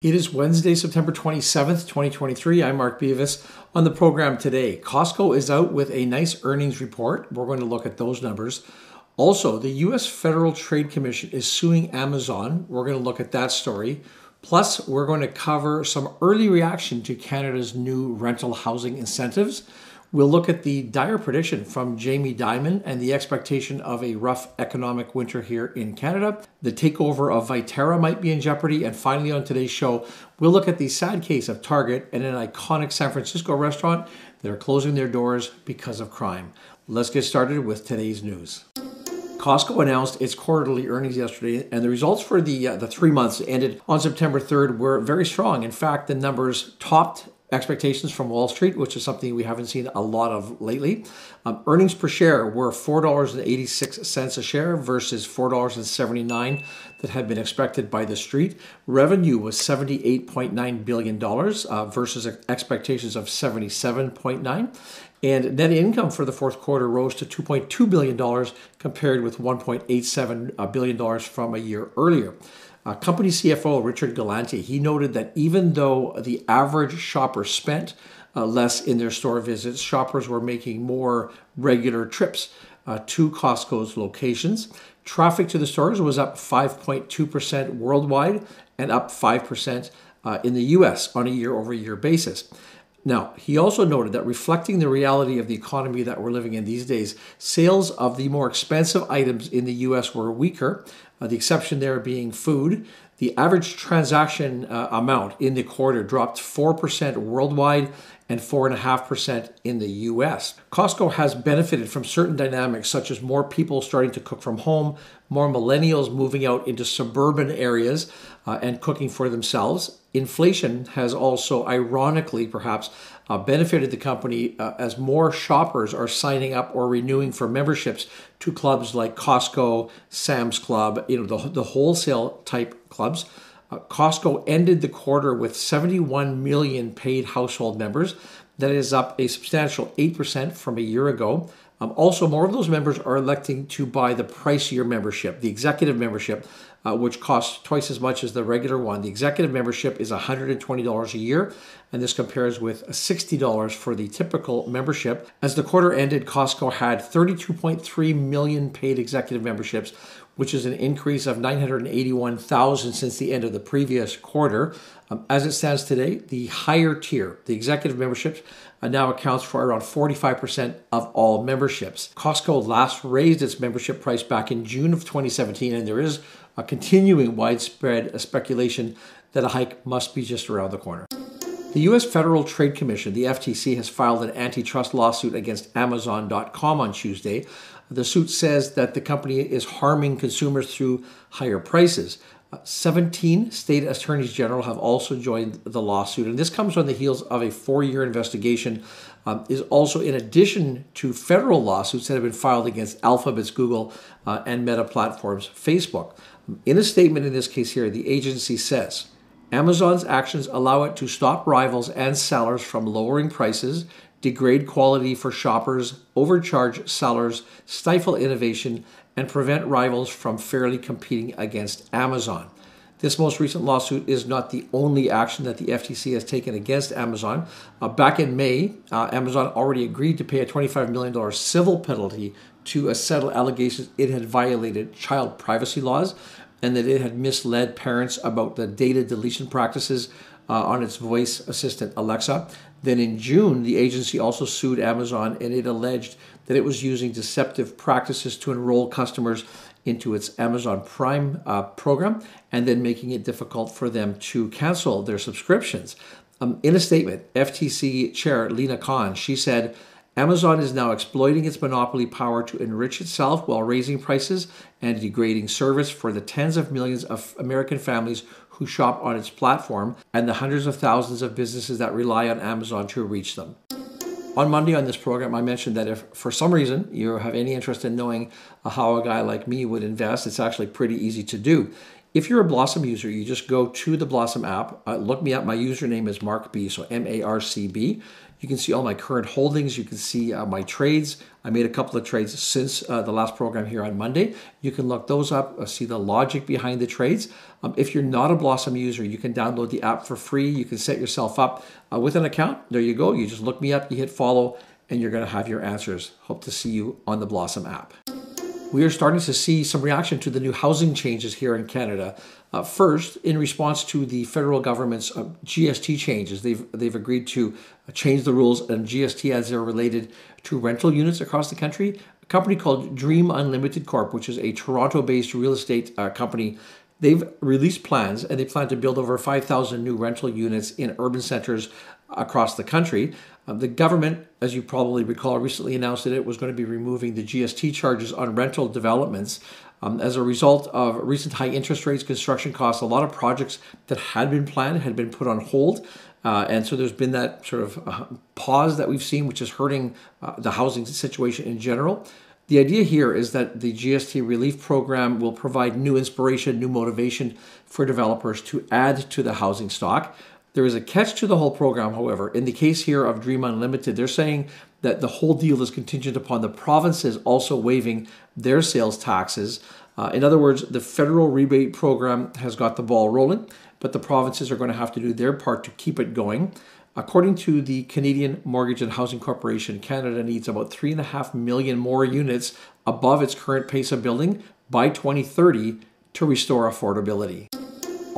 It is Wednesday, September 27th, 2023. I'm Marc Beavis. On the program today, Costco is out with a nice earnings report. We're going to look at those numbers. Also, the U.S. Federal Trade Commission is suing Amazon. We're going to look at that story. Plus, we're going to cover some early reaction to Canada's new rental housing incentives. We'll look at the dire prediction from Jamie Dimon and the expectation of a rough economic winter here in Canada. The takeover of Viterra might be in jeopardy. And finally, on today's show, we'll look at the sad case of Target and an iconic San Francisco restaurant that are closing their doors because of crime. Let's get started with today's news. Costco announced its quarterly earnings yesterday, and the results for the uh, the three months ended on September 3rd were very strong. In fact, the numbers topped expectations from Wall Street, which is something we haven't seen a lot of lately. Um, earnings per share were $4.86 a share versus $4.79 that had been expected by the street. Revenue was $78.9 billion uh, versus expectations of $77.9. And net income for the fourth quarter rose to $2.2 billion compared with $1.87 billion from a year earlier. Uh, company CFO Richard Galanti, he noted that even though the average shopper spent uh, less in their store visits, shoppers were making more regular trips uh, to Costco's locations. Traffic to the stores was up 5.2% worldwide and up 5% uh, in the US on a year over year basis. Now, he also noted that reflecting the reality of the economy that we're living in these days, sales of the more expensive items in the US were weaker, uh, the exception there being food. The average transaction uh, amount in the quarter dropped 4% worldwide and 4.5% in the US. Costco has benefited from certain dynamics, such as more people starting to cook from home, more millennials moving out into suburban areas uh, and cooking for themselves. Inflation has also, ironically perhaps, uh, benefited the company uh, as more shoppers are signing up or renewing for memberships to clubs like Costco, Sam's Club, you know, the, the wholesale type clubs. Uh, Costco ended the quarter with 71 million paid household members. That is up a substantial 8% from a year ago. Um, also, more of those members are electing to buy the pricier membership, the executive membership, uh, which costs twice as much as the regular one. The executive membership is $120 a year, and this compares with $60 for the typical membership. As the quarter ended, Costco had 32.3 million paid executive memberships, which is an increase of 981,000 since the end of the previous quarter. Um, as it stands today, the higher tier, the executive memberships, uh, now accounts for around 45% of all memberships. Costco last raised its membership price back in June of 2017, and there is a continuing widespread speculation that a hike must be just around the corner. The U.S. Federal Trade Commission, the FTC, has filed an antitrust lawsuit against Amazon.com on Tuesday. The suit says that the company is harming consumers through higher prices. Uh, 17 state attorneys general have also joined the lawsuit, and this comes on the heels of a four year investigation. Um, is also in addition to federal lawsuits that have been filed against Alphabet's Google uh, and Meta Platforms Facebook. In a statement in this case here, the agency says Amazon's actions allow it to stop rivals and sellers from lowering prices, degrade quality for shoppers, overcharge sellers, stifle innovation, and prevent rivals from fairly competing against Amazon. This most recent lawsuit is not the only action that the FTC has taken against Amazon. Uh, back in May, uh, Amazon already agreed to pay a $25 million civil penalty to settle allegations it had violated child privacy laws and that it had misled parents about the data deletion practices uh, on its voice assistant Alexa. Then in June, the agency also sued Amazon and it alleged that it was using deceptive practices to enroll customers into its Amazon Prime uh, program and then making it difficult for them to cancel their subscriptions. Um, in a statement, FTC Chair Lina Khan, she said, Amazon is now exploiting its monopoly power to enrich itself while raising prices and degrading service for the tens of millions of American families who shop on its platform and the hundreds of thousands of businesses that rely on Amazon to reach them. On Monday on this program, I mentioned that if for some reason you have any interest in knowing how a guy like me would invest, it's actually pretty easy to do. If you're a Blossom user, you just go to the Blossom app. Uh, look me up. My username is Mark B, so M A R C B. You can see all my current holdings. You can see uh, my trades. I made a couple of trades since uh, the last program here on Monday. You can look those up, uh, see the logic behind the trades. Um, if you're not a Blossom user, you can download the app for free. You can set yourself up uh, with an account. There you go. You just look me up, you hit follow, and you're going to have your answers. Hope to see you on the Blossom app we are starting to see some reaction to the new housing changes here in Canada. Uh, first, in response to the federal government's uh, GST changes, they've they've agreed to change the rules and GST as they're related to rental units across the country. A company called Dream Unlimited Corp, which is a Toronto-based real estate uh, company, they've released plans and they plan to build over 5,000 new rental units in urban centers across the country. Uh, the government, as you probably recall, recently announced that it was going to be removing the GST charges on rental developments. Um, as a result of recent high interest rates, construction costs, a lot of projects that had been planned had been put on hold. Uh, and so there's been that sort of uh, pause that we've seen, which is hurting uh, the housing situation in general. The idea here is that the GST relief program will provide new inspiration, new motivation for developers to add to the housing stock. There is a catch to the whole program, however. In the case here of Dream Unlimited, they're saying that the whole deal is contingent upon the provinces also waiving their sales taxes. Uh, in other words, the federal rebate program has got the ball rolling, but the provinces are going to have to do their part to keep it going. According to the Canadian Mortgage and Housing Corporation, Canada needs about 3.5 million more units above its current pace of building by 2030 to restore affordability.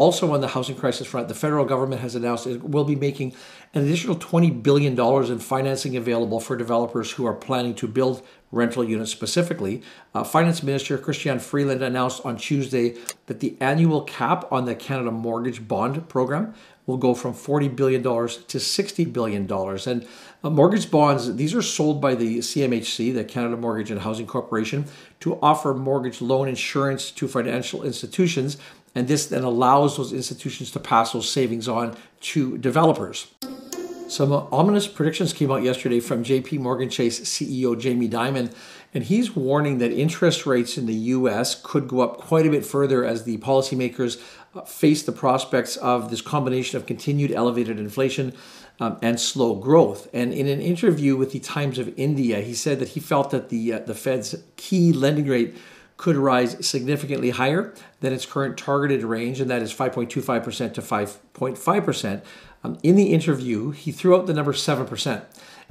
Also, on the housing crisis front, the federal government has announced it will be making an additional $20 billion in financing available for developers who are planning to build rental units specifically. Uh, Finance Minister Chrystia Freeland announced on Tuesday that the annual cap on the Canada Mortgage Bond Program will go from $40 billion to $60 billion. And uh, mortgage bonds, these are sold by the CMHC, the Canada Mortgage and Housing Corporation, to offer mortgage loan insurance to financial institutions and this then allows those institutions to pass those savings on to developers. Some ominous predictions came out yesterday from JP Morgan Chase CEO Jamie Dimon, and he's warning that interest rates in the US could go up quite a bit further as the policymakers uh, face the prospects of this combination of continued elevated inflation um, and slow growth. And in an interview with the Times of India, he said that he felt that the uh, the Fed's key lending rate could rise significantly higher than its current targeted range, and that is 5.25% to 5.5%. Um, in the interview, he threw out the number 7%.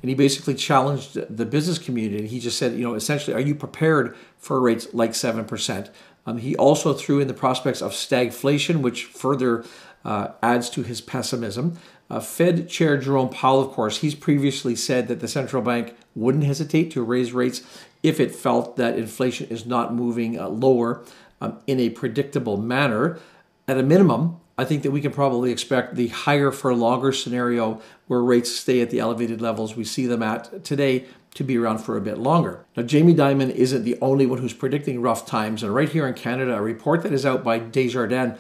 And he basically challenged the business community. He just said, you know, essentially, are you prepared for rates like 7%? Um, he also threw in the prospects of stagflation, which further uh, adds to his pessimism. Uh, Fed Chair Jerome Powell, of course, he's previously said that the central bank wouldn't hesitate to raise rates if it felt that inflation is not moving uh, lower um, in a predictable manner. At a minimum, I think that we can probably expect the higher for longer scenario where rates stay at the elevated levels we see them at today to be around for a bit longer. Now, Jamie Dimon isn't the only one who's predicting rough times, and right here in Canada, a report that is out by Desjardins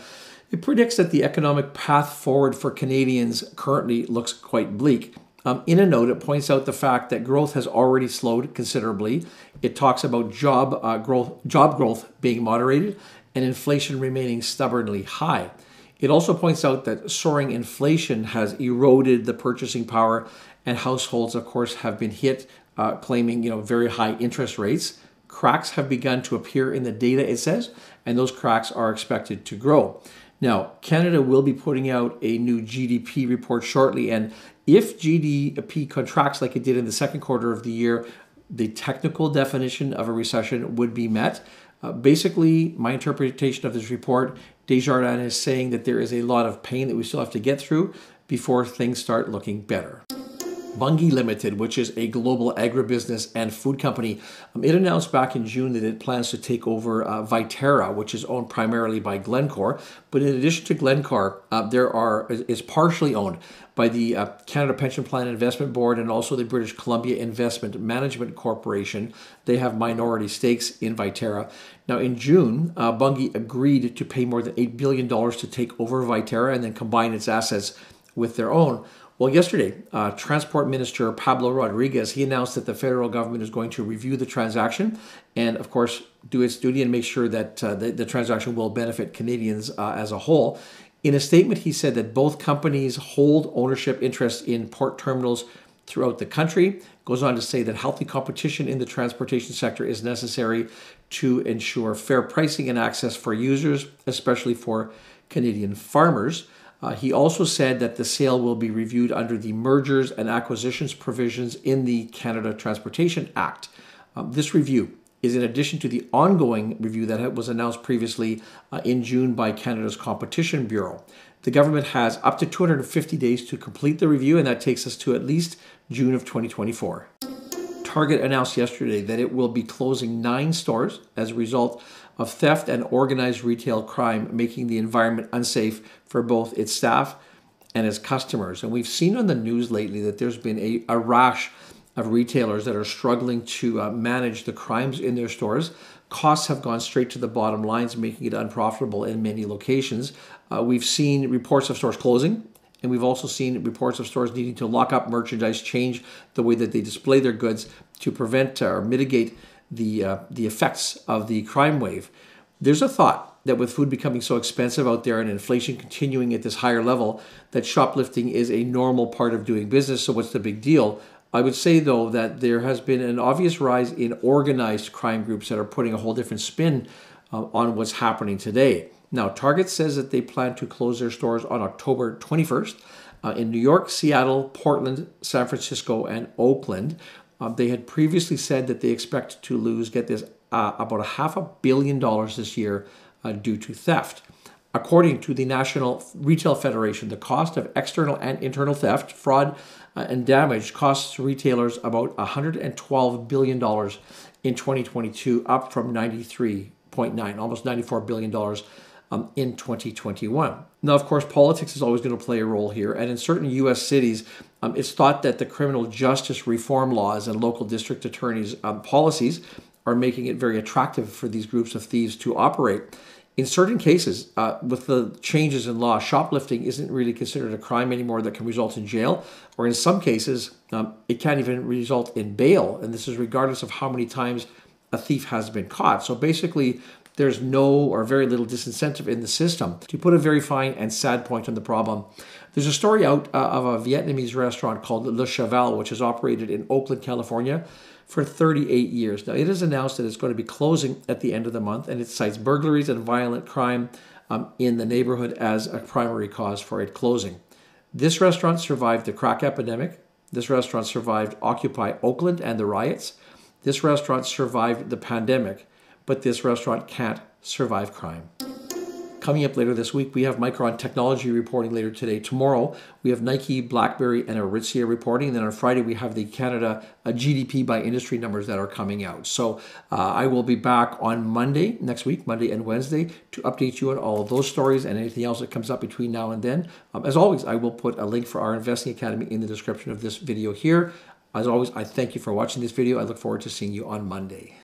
it predicts that the economic path forward for Canadians currently looks quite bleak. Um, in a note, it points out the fact that growth has already slowed considerably. It talks about job uh, growth, job growth being moderated, and inflation remaining stubbornly high. It also points out that soaring inflation has eroded the purchasing power, and households, of course, have been hit, uh, claiming you know very high interest rates. Cracks have begun to appear in the data, it says, and those cracks are expected to grow. Now, Canada will be putting out a new GDP report shortly, and if GDP contracts like it did in the second quarter of the year, the technical definition of a recession would be met. Uh, basically, my interpretation of this report, Desjardins is saying that there is a lot of pain that we still have to get through before things start looking better. Bunge Limited, which is a global agribusiness and food company, um, it announced back in June that it plans to take over uh, Viterra, which is owned primarily by Glencore. But in addition to Glencore, uh, there are is partially owned by the uh, Canada Pension Plan Investment Board and also the British Columbia Investment Management Corporation. They have minority stakes in Viterra. Now, in June, uh, Bunge agreed to pay more than $8 billion to take over Viterra and then combine its assets with their own. Well, yesterday, uh, Transport Minister Pablo Rodriguez he announced that the federal government is going to review the transaction, and of course, do its duty and make sure that uh, the, the, transaction will benefit Canadians uh, as a whole. In a statement, he said that both companies hold ownership interest in port terminals throughout the country. Goes on to say that healthy competition in the transportation sector is necessary to ensure fair pricing and access for users, especially for Canadian farmers. Uh, he also said that the sale will be reviewed under the mergers and acquisitions provisions in the Canada Transportation Act. Um, this review is in addition to the ongoing review that was announced previously uh, in June by Canada's Competition Bureau. The government has up to 250 days to complete the review, and that takes us to at least June of 2024. Target announced yesterday that it will be closing nine stores as a result of theft and organized retail crime, making the environment unsafe for both its staff and its customers. And we've seen on the news lately that there's been a, a rash of retailers that are struggling to uh, manage the crimes in their stores. Costs have gone straight to the bottom lines, making it unprofitable in many locations. Uh, we've seen reports of stores closing and we've also seen reports of stores needing to lock up merchandise, change the way that they display their goods to prevent or mitigate the, uh, the effects of the crime wave. There's a thought that with food becoming so expensive out there and inflation continuing at this higher level, that shoplifting is a normal part of doing business. So, what's the big deal? I would say, though, that there has been an obvious rise in organized crime groups that are putting a whole different spin uh, on what's happening today. Now, Target says that they plan to close their stores on October 21st uh, in New York, Seattle, Portland, San Francisco, and Oakland. Uh, they had previously said that they expect to lose, get this, uh, about a half a billion dollars this year uh, due to theft. According to the National Retail Federation, the cost of external and internal theft, fraud, uh, and damage costs retailers about $112 billion in 2022, up from 93.9, almost $94 billion um, in 2021. Now, of course, politics is always going to play a role here, and in certain U.S. cities, um, it's thought that the criminal justice reform laws and local district attorneys' um, policies are making it very attractive for these groups of thieves to operate. In certain cases, uh, with the changes in law, shoplifting isn't really considered a crime anymore that can result in jail, or in some cases, um, it can't even result in bail. And this is regardless of how many times a thief has been caught. So basically, there's no or very little disincentive in the system. To put a very fine and sad point on the problem, there's a story out uh, of a Vietnamese restaurant called Le Cheval, which has operated in Oakland, California for 38 years. Now, it is announced that it's going to be closing at the end of the month, and it cites burglaries and violent crime um, in the neighborhood as a primary cause for it closing. This restaurant survived the crack epidemic. This restaurant survived Occupy Oakland and the riots. This restaurant survived the pandemic but this restaurant can't survive crime. Coming up later this week, we have Micron Technology reporting later today. Tomorrow, we have Nike, BlackBerry, and Aritzia reporting. And then on Friday, we have the Canada uh, GDP by industry numbers that are coming out. So uh, I will be back on Monday next week, Monday and Wednesday, to update you on all of those stories and anything else that comes up between now and then. Um, as always, I will put a link for our Investing Academy in the description of this video here. As always, I thank you for watching this video. I look forward to seeing you on Monday.